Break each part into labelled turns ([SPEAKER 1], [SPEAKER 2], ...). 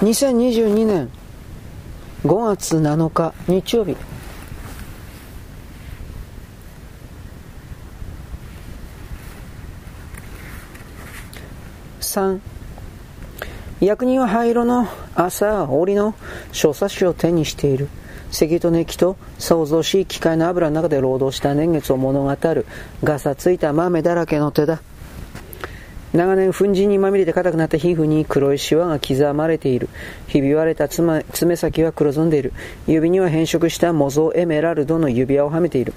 [SPEAKER 1] 2022年5月7日日曜日3役人は灰色の朝織の小冊子を手にしている。赤と熱気と想像し機械の油の中で労働した年月を物語る。ガサついた豆だらけの手だ。長年粉塵にまみれて硬くなった皮膚に黒いシワが刻まれている。ひび割れた爪先は黒ずんでいる。指には変色した模造エメラルドの指輪をはめている。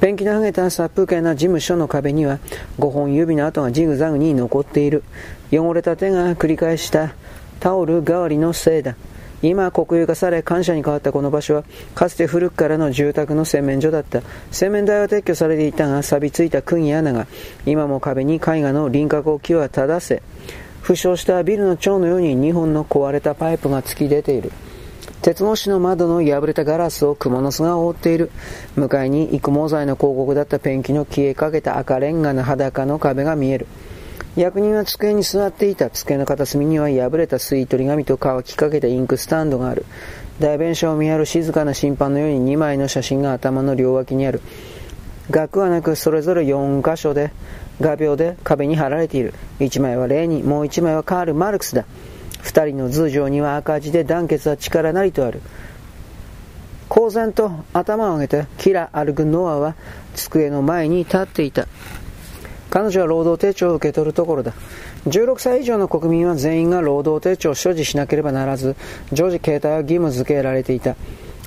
[SPEAKER 1] ペンキの剥げた殺風景な事務所の壁には5本指の跡がジグザグに残っている。汚れた手が繰り返したタオル代わりのせいだ。今国有化され感謝に変わったこの場所はかつて古くからの住宅の洗面所だった。洗面台は撤去されていたが錆びついた釘や穴が今も壁に絵画の輪郭置きは正せ。負傷したビルの蝶のように2本の壊れたパイプが突き出ている。鉄格子の窓の破れたガラスを蜘蛛の巣が覆っている。向かいに育毛剤の広告だったペンキの消えかけた赤レンガの裸の壁が見える。役人は机に座っていた机の片隅には破れた吸い取り紙と乾きかけたインクスタンドがある。代弁者を見張る静かな審判のように2枚の写真が頭の両脇にある。額はなくそれぞれ4箇所で画鋲で壁に貼られている。1枚はレーニもう1枚はカール・マルクスだ。2人の頭上には赤字で団結は力なりとある。公然と頭を上げてキラ・アルグノアは机の前に立っていた。彼女は労働手帳を受け取るところだ。16歳以上の国民は全員が労働手帳を所持しなければならず常時携帯は義務付けられていた。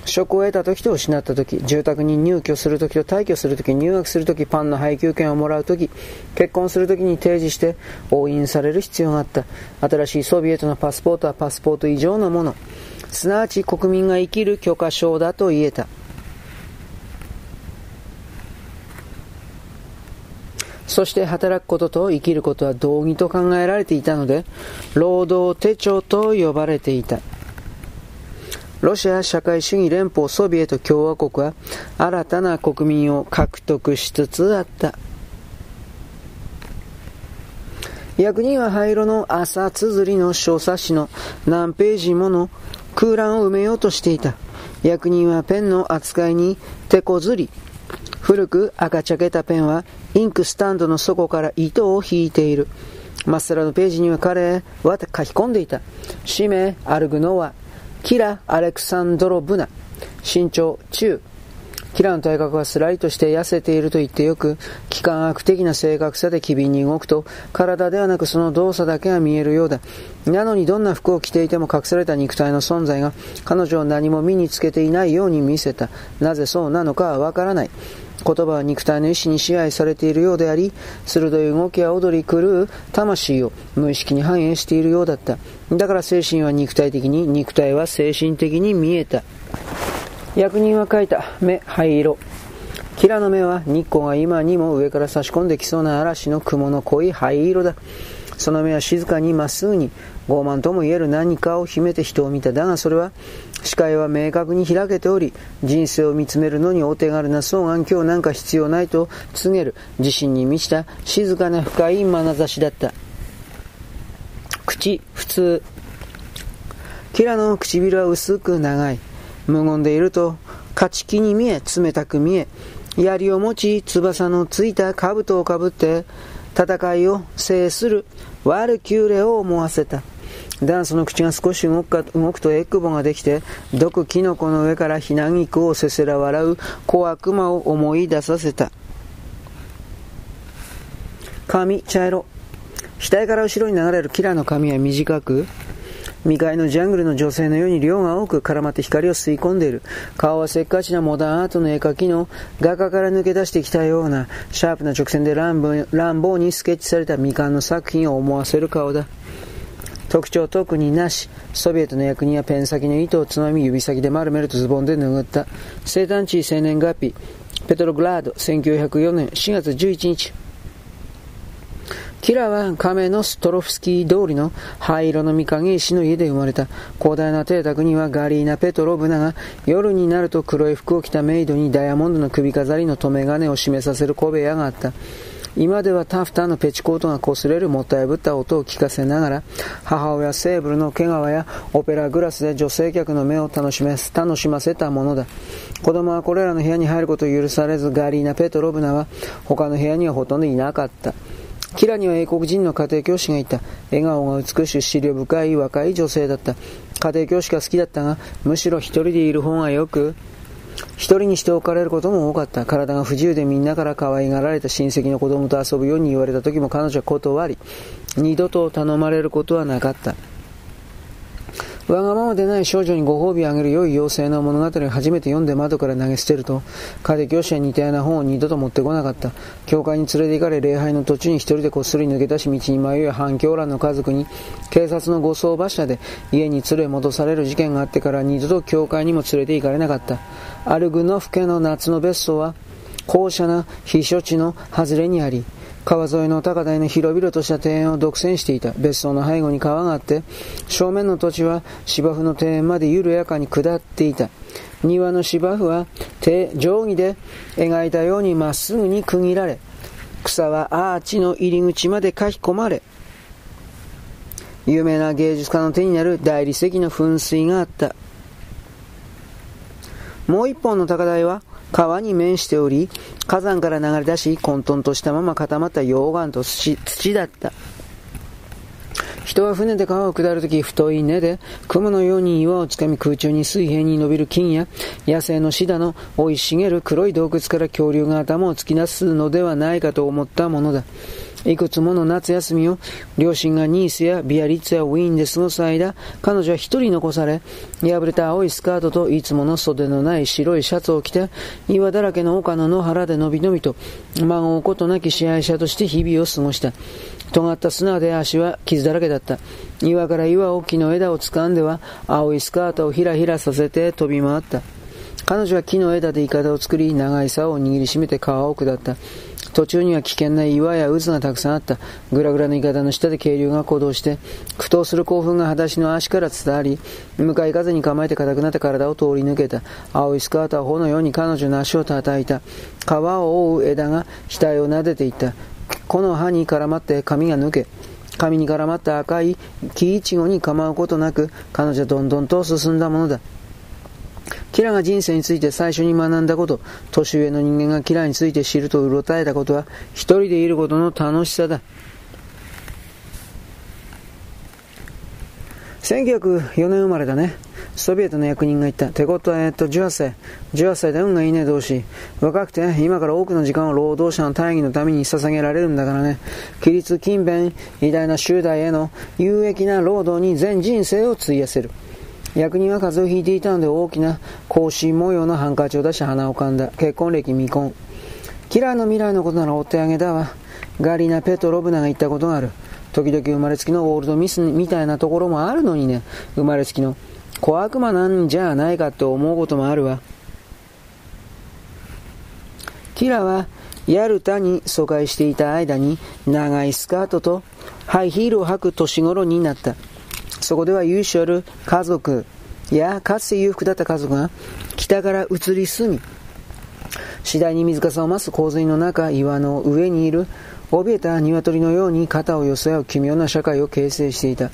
[SPEAKER 1] 職を得た時と失った時住宅に入居する時と退去する時入学する時パンの配給権をもらう時結婚する時に提示して押印される必要があった。新しいソビエトのパスポートはパスポート以上のもの。すなわち国民が生きる許可証だと言えた。そして働くことと生きることは同義と考えられていたので、労働手帳と呼ばれていた。ロシア社会主義連邦ソビエト共和国は新たな国民を獲得しつつあった。役人は灰色の朝綴りの小冊子の何ページもの空欄を埋めようとしていた。役人はペンの扱いに手こずり、古く赤茶けたペンはインクスタンドの底から糸を引いている。まっさらのページには彼は書き込んでいた。氏名、アルグノワ、キラ・アレクサンドロ・ブナ、身長、中、キラの体格はスラリとして痩せていると言ってよく、機関悪的な正確さで機敏に動くと、体ではなくその動作だけが見えるようだ。なのにどんな服を着ていても隠された肉体の存在が、彼女を何も身につけていないように見せた。なぜそうなのかはわからない。言葉は肉体の意志に支配されているようであり、鋭い動きや踊り狂う魂を無意識に反映しているようだった。だから精神は肉体的に、肉体は精神的に見えた。役人は書いた目、灰色。キラの目は日光が今にも上から差し込んできそうな嵐の雲の濃い灰色だ。その目は静かにまっすぐに傲慢とも言える何かを秘めて人を見た。だがそれは視界は明確に開けており、人生を見つめるのにお手軽な双眼鏡なんか必要ないと告げる自信に満ちた静かな深い眼差しだった。口、普通。キラの唇は薄く長い。無言でいると、勝ち気に見え、冷たく見え、槍を持ち、翼のついた兜をかぶって、戦いを制するワルキューレを思わせた。ダンスの口が少し動くか動くとエクボができて、毒キノコの上からひなぎくをせせら笑う小悪魔を思い出させた。髪、茶色。額から後ろに流れるキラの髪は短く、未開のジャングルの女性のように量が多く絡まって光を吸い込んでいる。顔はせっかちなモダンアートの絵描きの画家から抜け出してきたような、シャープな直線で乱暴にスケッチされた未完の作品を思わせる顔だ。特徴特になし、ソビエトの役人はペン先の糸をつまみ指先で丸めるとズボンで拭った。生誕地生年月日、ペトログラード、1904年4月11日。キラは亀のストロフスキー通りの灰色の御影石の家で生まれた。広大な邸宅にはガリーナ・ペトロブナが夜になると黒い服を着たメイドにダイヤモンドの首飾りの留め金を締めさせる小部屋があった。今ではタフターのペチコートが擦れるもったいぶった音を聞かせながら、母親セーブルの毛皮やオペラグラスで女性客の目を楽しめ、楽しませたものだ。子供はこれらの部屋に入ることを許されず、ガリーナ・ペトロブナは他の部屋にはほとんどいなかった。キラには英国人の家庭教師がいた。笑顔が美しく、資料深い若い女性だった。家庭教師が好きだったが、むしろ一人でいる方がよく、一人にしておかれることも多かった。体が不自由でみんなから可愛がられた親戚の子供と遊ぶように言われた時も彼女は断り、二度と頼まれることはなかった。わがままでない少女にご褒美をあげる良い妖精の物語を初めて読んで窓から投げ捨てると、家庭教師は似たような本を二度と持ってこなかった。教会に連れて行かれ、礼拝の途中に一人でこっそり抜け出し道に迷い反響欄の家族に、警察の護送馬車で家に連れ戻される事件があってから二度と教会にも連れて行かれなかった。アルグノフ家の夏の別荘は、高車な避暑地の外れにあり、川沿いの高台の広々とした庭園を独占していた。別荘の背後に川があって、正面の土地は芝生の庭園まで緩やかに下っていた。庭の芝生は定定規で描いたようにまっすぐに区切られ、草はアーチの入り口まで書き込まれ、有名な芸術家の手になる大理石の噴水があった。もう一本の高台は川に面しており、火山から流れ出し、混沌としたまま固まった溶岩と土だった。人は船で川を下るとき、太い根で雲のように岩をつかみ空中に水平に伸びる金や野生のシダの生い茂る黒い洞窟から恐竜が頭を突き出すのではないかと思ったものだ。いくつもの夏休みを両親がニースやビアリッツやウィーンで過ごす間、彼女は一人残され、破れた青いスカートといつもの袖のない白いシャツを着て、岩だらけの丘の野原でのびのびと、孫うことなき支配者として日々を過ごした。尖った砂で足は傷だらけだった。岩から岩を木の枝を掴んでは、青いスカートをひらひらさせて飛び回った。彼女は木の枝でイカダを作り、長い竿を握りしめて川を下った。途中には危険な岩や渦がたくさんあった。ぐらぐらのイカダの下で渓流が行動して、苦闘する興奮が裸足の足から伝わり、向かい風に構えて硬くなった体を通り抜けた。青いスカートは炎のように彼女の足を叩いた。皮を覆う枝が額を撫でていった。この歯に絡まって髪が抜け、髪に絡まった赤い木イチゴに構うことなく、彼女はどんどんと進んだものだ。キラが人生について最初に学んだこと、年上の人間がキラについて知るとうろたえたことは、一人でいることの楽しさだ。1904年生まれだね。ソビエトの役人が言った。てことは、えと、18歳。18歳で運がいいね、同士。若くて、今から多くの時間を労働者の大義のために捧げられるんだからね。規律勤勉、偉大な集団への有益な労働に全人生を費やせる。役人は風邪をひいていたので大きな格子模様のハンカチを出し鼻をかんだ。結婚歴未婚。キラーの未来のことならお手上げだわ。ガリナ・ペトロブナが言ったことがある。時々生まれつきのオールドミスみたいなところもあるのにね。生まれつきの小悪魔なんじゃないかって思うこともあるわ。キラはヤルタに疎開していた間に長いスカートとハイヒールを履く年頃になった。そこでは由緒ある家族やかつて裕福だった家族が北から移り住み、次第に水かさを増す洪水の中、岩の上にいる怯えた鶏のように肩を寄せ合う奇妙な社会を形成していた。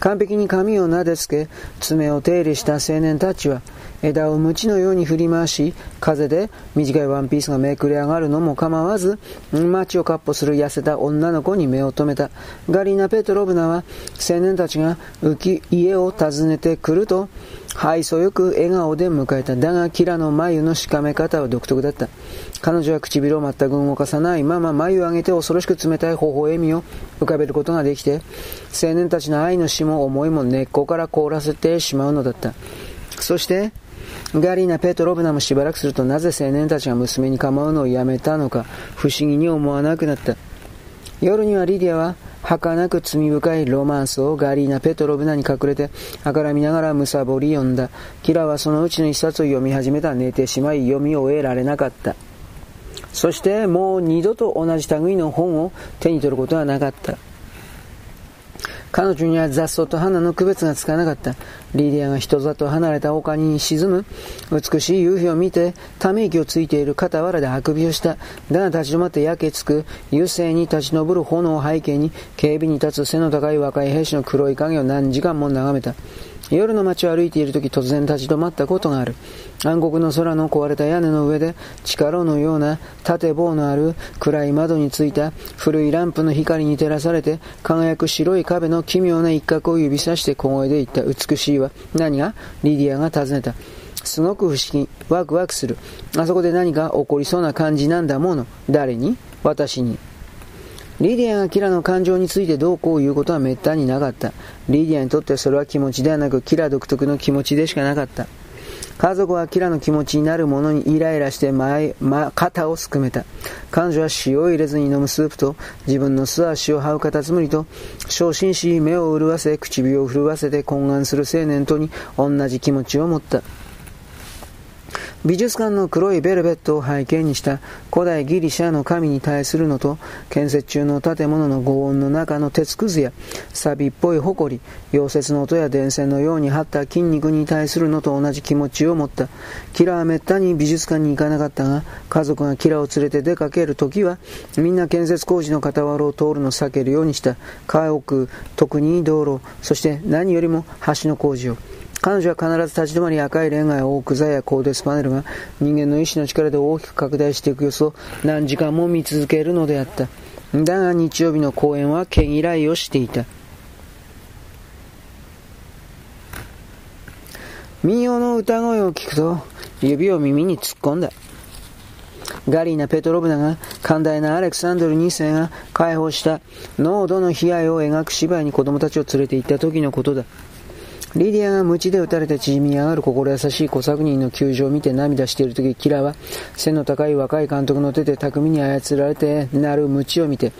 [SPEAKER 1] 完璧に髪を撫でつけ、爪を手入れした青年たちは、枝を鞭のように振り回し、風で短いワンピースがめくれ上がるのも構わず、街をかっ歩する痩せた女の子に目を留めた。ガリーナ・ペトロブナは、青年たちが浮き家を訪ねてくると、愛想よく笑顔で迎えた。だが、キラの眉のしかめ方は独特だった。彼女は唇を全く動かさないまま眉を上げて恐ろしく冷たい微笑みを浮かべることができて、青年たちの愛の死も思いも根っこから凍らせてしまうのだった。そして、ガリーナ・ペトロブナもしばらくするとなぜ青年たちが娘に構うのをやめたのか不思議に思わなくなった。夜にはリディアは儚く罪深いロマンスをガリーナ・ペトロブナに隠れて、あからみながらむさぼり読んだ。キラはそのうちの一冊を読み始めた寝てしまい読み終えられなかった。そしてもう二度と同じ類の本を手に取ることはなかった。彼女には雑草と花の区別がつかなかった。リディアが人里離れた丘に沈む美しい夕日を見て、ため息をついている傍らであくびをした。だが立ち止まって焼けつく、優勢に立ち上る炎を背景に、警備に立つ背の高い若い兵士の黒い影を何時間も眺めた。夜の街を歩いている時突然立ち止まったことがある。暗黒の空の壊れた屋根の上で力のような縦棒のある暗い窓についた古いランプの光に照らされて輝く白い壁の奇妙な一角を指さして小声で言った美しいわ。何が？リディアが尋ねた。すごく不思議、ワクワクする。あそこで何か起こりそうな感じなんだもの。誰に？私に。リディアがキラの感情についてどうこう言うことは滅多になかった。リディアにとってそれは気持ちではなく、キラ独特の気持ちでしかなかった。家族はキラの気持ちになるものにイライラして前、ま、肩をすくめた。彼女は塩を入れずに飲むスープと、自分の素足を這うカタツムリと、昇進し目を潤わせ、唇を震わせて懇願する青年とに同じ気持ちを持った。美術館の黒いベルベットを背景にした古代ギリシャの神に対するのと、建設中の建物の轟音の中の鉄くずや、錆っぽい埃、溶接の音や電線のように張った筋肉に対するのと同じ気持ちを持った。キラはめったに美術館に行かなかったが、家族がキラを連れて出かけるときは、みんな建設工事の傍らを通るのを避けるようにした。家屋、特に道路、そして何よりも橋の工事を。彼女は必ず立ち止まり赤いレンガやオーク座やコーデスパネルが人間の意志の力で大きく拡大していく様子を何時間も見続けるのであった。だが日曜日の公演は毛嫌いをしていた。民謡の歌声を聞くと指を耳に突っ込んだ。ガリーナ・ペトロブナが寛大なアレクサンドル2世が解放した濃度の悲哀を描く芝居に子供たちを連れて行った時のことだ。リディアが鞭で打たれて縮み上がる心優しい小作人の窮状を見て涙している時、キラは背の高い若い監督の手で巧みに操られてなる鞭を見て、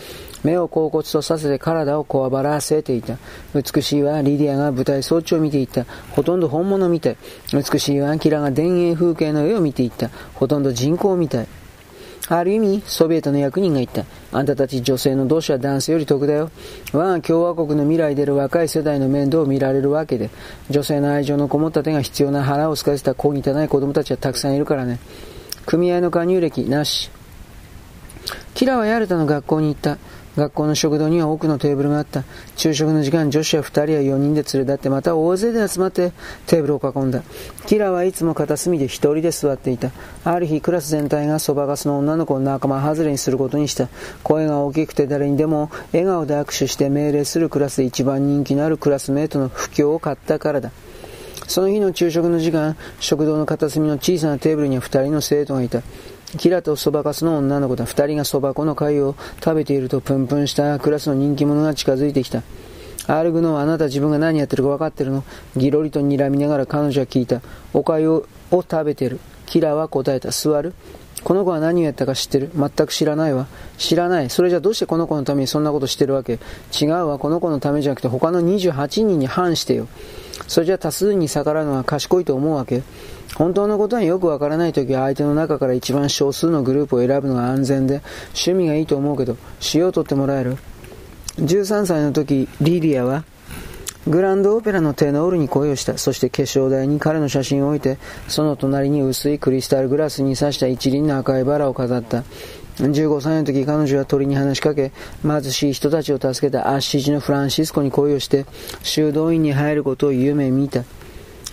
[SPEAKER 1] 目を恍惚とさせて体をこわばらせていた。美しいはリディアが舞台装置を見ていた。ほとんど本物みたい。美しいはキラが田園風景の絵を見ていた。ほとんど人工みたい。ある意味、ソビエトの役人が言った。あんたたち女性の同志は男性より得だよ。我が共和国の未来出る若い世代の面倒を見られるわけで、女性の愛情のこもった手が必要な腹をすかせた小汚い子供たちはたくさんいるからね。組合の加入歴なし。キラはヤルタの学校に行った。学校の食堂には多くのテーブルがあった。昼食の時間、女子は2人や4人で連れ立って、また大勢で集まってテーブルを囲んだ。キラはいつも片隅で1人で座っていた。ある日、クラス全体がそばかすの女の子を仲間外れにすることにした。声が大きくて誰にでも笑顔で握手して命令するクラスで一番人気のあるクラスメートの不況を買ったからだ。その日の昼食の時間、食堂の片隅の小さなテーブルには2人の生徒がいた。キラとそばかすの女の子だ。二人がそば粉の貝を食べているとプンプンしたクラスの人気者が近づいてきた。アルグノはあなた自分が何やってるか分かってるの？ギロリと睨みながら彼女は聞いた。おかゆを食べてる。キラは答えた。座るこの子は何をやったか知ってる？全く知らないわ。知らない。それじゃどうしてこの子のためにそんなことしてるわけ？違うわ。この子のためじゃなくて他の28人に反してよ。それじゃ多数に逆らうのは賢いと思うわけ？本当のことはよくわからないときは相手の中から一番少数のグループを選ぶのが安全で趣味がいいと思うけど塩を取ってもらえる13歳の時リディアはグランドオペラのテノールに恋をした。そして化粧台に彼の写真を置いて、その隣に薄いクリスタルグラスに刺した一輪の赤いバラを飾った。15歳の時彼女は鳥に話しかけ、貧しい人たちを助けたアッシジのフランシスコに恋をして、修道院に入ることを夢見た。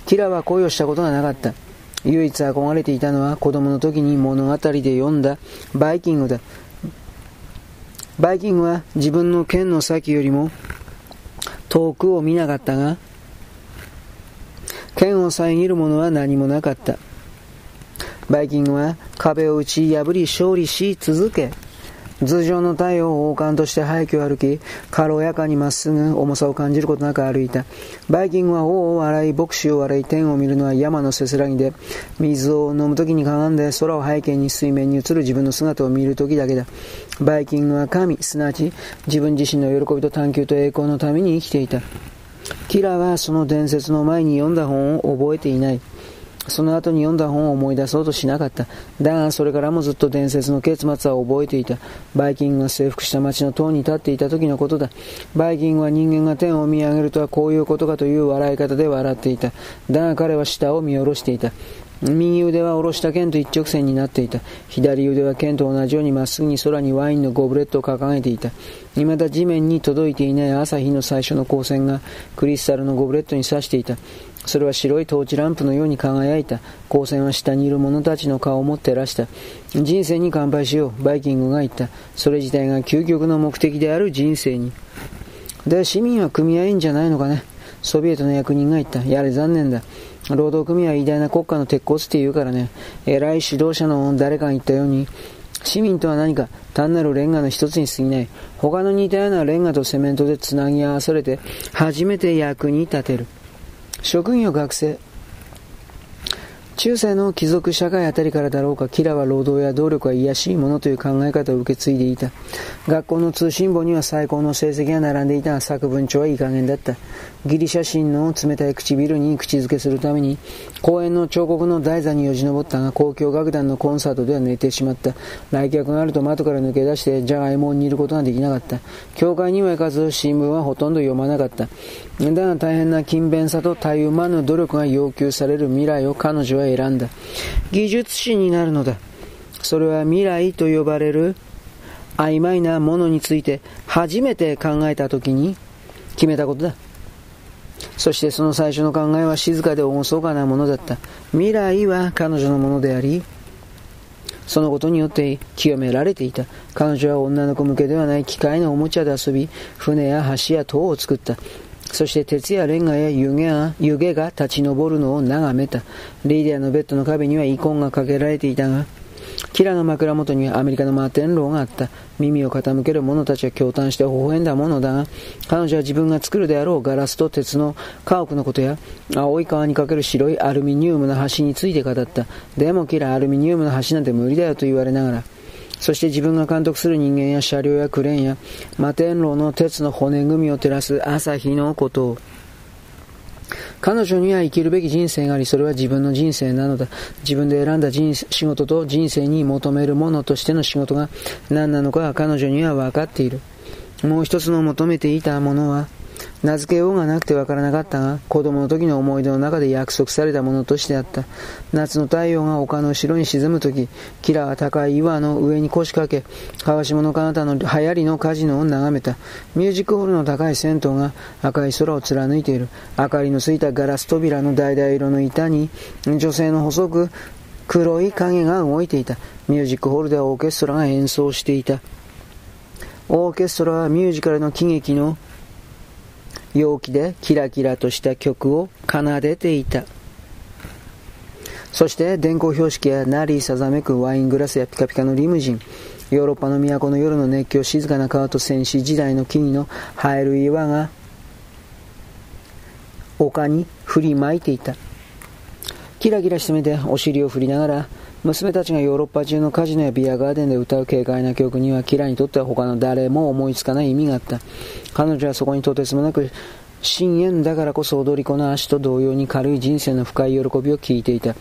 [SPEAKER 1] キラは恋をしたことがなかった。唯一憧れていたのは子供の時に物語で読んだバイキングだ。バイキングは自分の剣の先よりも遠くを見なかったが、剣を遮るものは何もなかった。バイキングは壁を打ち破り勝利し続け、頭上の太陽を王冠として廃墟を歩き、軽やかにまっすぐ重さを感じることなく歩いた。バイキングは王を笑い、牧師を笑い、天を見るのは山のせせらぎで、水を飲む時にかがんで空を背景に水面に映る自分の姿を見る時だけだ。バイキングは神、すなわち自分自身の喜びと探求と栄光のために生きていた。キラはその伝説の前に読んだ本を覚えていない。その後に読んだ本を思い出そうとしなかった。だが、それからもずっと伝説の結末は覚えていた。バイキングが征服した町の塔に立っていた時のことだ。バイキングは人間が天を見上げるとはこういうことかという笑い方で笑っていた。だが彼は下を見下ろしていた。右腕は下ろした剣と一直線になっていた。左腕は剣と同じようにまっすぐに空にワインのゴブレットを掲げていた。未だ地面に届いていない朝日の最初の光線がクリスタルのゴブレットに刺していた。それは白いトーチランプのように輝いた。光線は下にいる者たちの顔をも照らした。人生に乾杯しよう。バイキングが言った。それ自体が究極の目的である人生に。で、市民は組合員じゃないのかね。ソビエトの役人が言った。やれ残念だ。労働組合は偉大な国家の鉄骨って言うからね、偉い指導者の誰かが言ったように、市民とは何か単なるレンガの一つに過ぎない。他の似たようなレンガとセメントでつなぎ合わされて、初めて役に立てる。職業学生、中世の貴族社会あたりからだろうか、キラは労働や努力は癒しいものという考え方を受け継いでいた。学校の通信簿には最高の成績が並んでいたが、作文帳はいい加減だった。ギリシャ神の冷たい唇に口づけするために、公園の彫刻の台座によじ登ったが、交響楽団のコンサートでは寝てしまった。来客があると窓から抜け出して、じゃがいもを煮ることができなかった。教会には行かず、新聞はほとんど読まなかった。だが大変な勤勉さとたゆまぬ努力が要求される未来を彼女は選んだ。技術士になるのだ。それは未来と呼ばれる曖昧なものについて初めて考えた時に決めたことだ。そしてその最初の考えは静かで厳かなものだった。未来は彼女のものであり、そのことによって清められていた。彼女は女の子向けではない機械のおもちゃで遊び、船や橋や塔を作った。そして鉄やレンガや湯気が湯気が立ち上るのを眺めた。リーディアのベッドの壁には遺恨がかけられていたが、キラの枕元にはアメリカの摩天楼があった。耳を傾ける者たちは驚嘆して微笑んだものだが、彼女は自分が作るであろうガラスと鉄の家屋のことや、青い川にかける白いアルミニウムの橋について語った。でもキラ、アルミニウムの橋なんて無理だよと言われながら、そして自分が監督する人間や車両やクレーンや摩天楼の鉄の骨組みを照らす朝日のことを彼女には生きるべき人生があり、それは自分の人生なのだ。自分で選んだ人仕事と人生に求めるものとしての仕事が何なのかは彼女には分かっている。もう一つの求めていたものは、名付けようがなくてわからなかったが、子供の時の思い出の中で約束されたものとしてあった。夏の太陽が丘の後ろに沈む時、キラは高い岩の上に腰掛け、川下の彼方の流行りのカジノを眺めた。ミュージックホールの高い銭湯が赤い空を貫いている。明かりのついたガラス扉の橙色の板に、女性の細く黒い影が動いていた。ミュージックホールではオーケストラが演奏していた。オーケストラはミュージカルの喜劇の陽気でキラキラとした曲を奏でていた。そして電光標識やナリーさざめくワイングラスやピカピカのリムジン、ヨーロッパの都の夜の熱狂、静かな川と戦士時代の木々の生える岩が丘に振りまいていた。キラキラして目でお尻を振りながら娘たちがヨーロッパ中のカジノやビアガーデンで歌う軽快な曲にはキラにとっては他の誰も思いつかない意味があった。彼女はそこにとてつもなく深淵だからこそ踊り子の足と同様に軽い人生の深い喜びを聞いていた。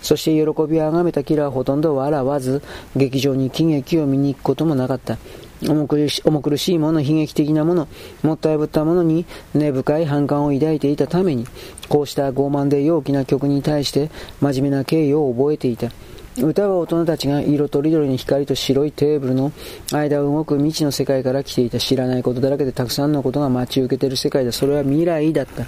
[SPEAKER 1] そして喜びをあがめたキラはほとんど笑わず、劇場に喜劇を見に行くこともなかった。重苦し重苦しいもの、悲劇的なもの、もったいぶったものに根深い反感を抱いていたために、こうした傲慢で陽気な曲に対して真面目な敬意を覚えていた。歌は大人たちが色とりどりに光と白いテーブルの間を動く未知の世界から来ていた知らないことだらけでたくさんのことが待ち受けている世界だ。それは未来だった。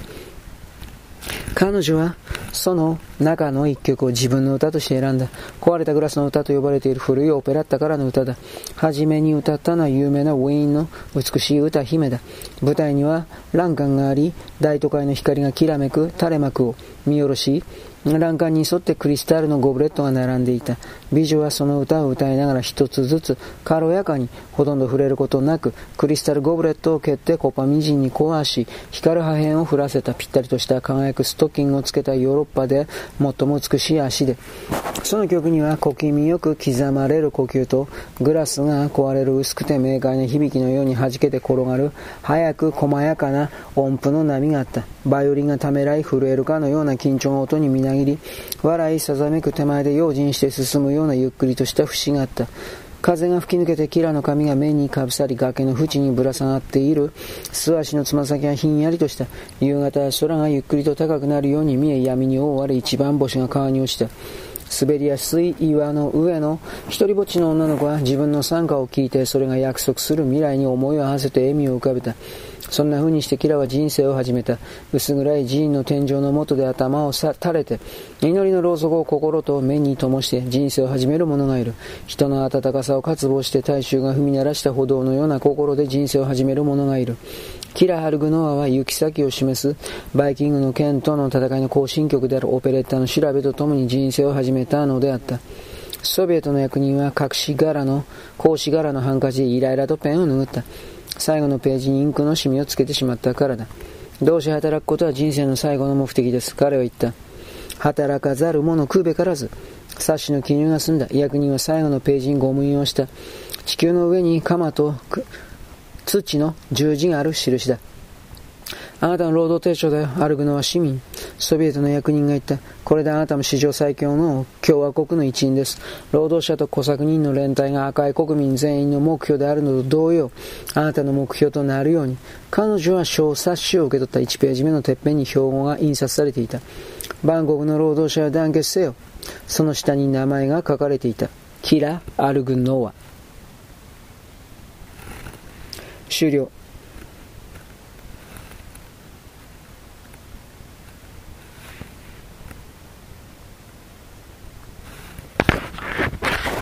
[SPEAKER 1] 彼女はその中の一曲を自分の歌として選んだ。壊れたグラスの歌と呼ばれている古いオペラッタからの歌だ。初めに歌ったのは有名なウィーンの美しい歌姫だ。舞台には欄干があり、大都会の光がきらめく垂れ幕を見下ろし、欄干に沿ってクリスタルのゴブレットが並んでいた。美女はその歌を歌いながら一つずつ軽やかにほとんど触れることなくクリスタルゴブレットを蹴ってコパミジンに壊し光る破片を降らせたぴったりとした輝くストッキングをつけたヨーロッパで最も美しい足で。その曲には小気味よく刻まれる呼吸とグラスが壊れる薄くて明快な響きのように弾けて転がる早く細やかな音符の波があった。バイオリンがためらい震えるかのような緊張の音にみなぎり、笑いさざめく手前で用心して進むようなゆっくりとした節があった。風が吹き抜けてキラの髪が目にかぶさり崖の縁にぶら下がっている素足のつま先がひんやりとした夕方空がゆっくりと高くなるように見え闇に覆われ一番星が川に落ちた滑りやすい岩の上の一人ぼっちの女の子は自分の参加を聞いてそれが約束する未来に思いを馳せて笑みを浮かべた。そんな風にしてキラは人生を始めた。薄暗い寺院の天井の下で頭を垂れて、祈りのろうそくを心と目に灯して人生を始める者がいる。人の温かさを渇望して大衆が踏み鳴らした歩道のような心で人生を始める者がいる。キラ・ハルグノアは行き先を示すバイキングの剣との戦いの行進曲であるオペレッタの調べとともに人生を始めたのであった。ソビエトの役人は隠し柄の、格子柄のハンカチでイライラとペンを拭った。最後のページにインクのシミをつけてしまったからだ。どうし働くことは人生の最後の目的です。彼は言った。働かざる者食うべからず。冊子の記入が済んだ。役人は最後のページにゴム印をした。地球の上に鎌と土の十字がある印だ。あなたの労働提唱だよ。歩くのは市民。ソビエトの役人が言った。これであなたも史上最強の共和国の一員です。労働者と小作人の連帯が赤い国民全員の目標であるのと同様、あなたの目標となるように、彼女は小冊子を受け取った1ページ目のてっぺんに標語が印刷されていた。バンコクの労働者は団結せよ。その下に名前が書かれていた。キラ・アルグノワ。終了。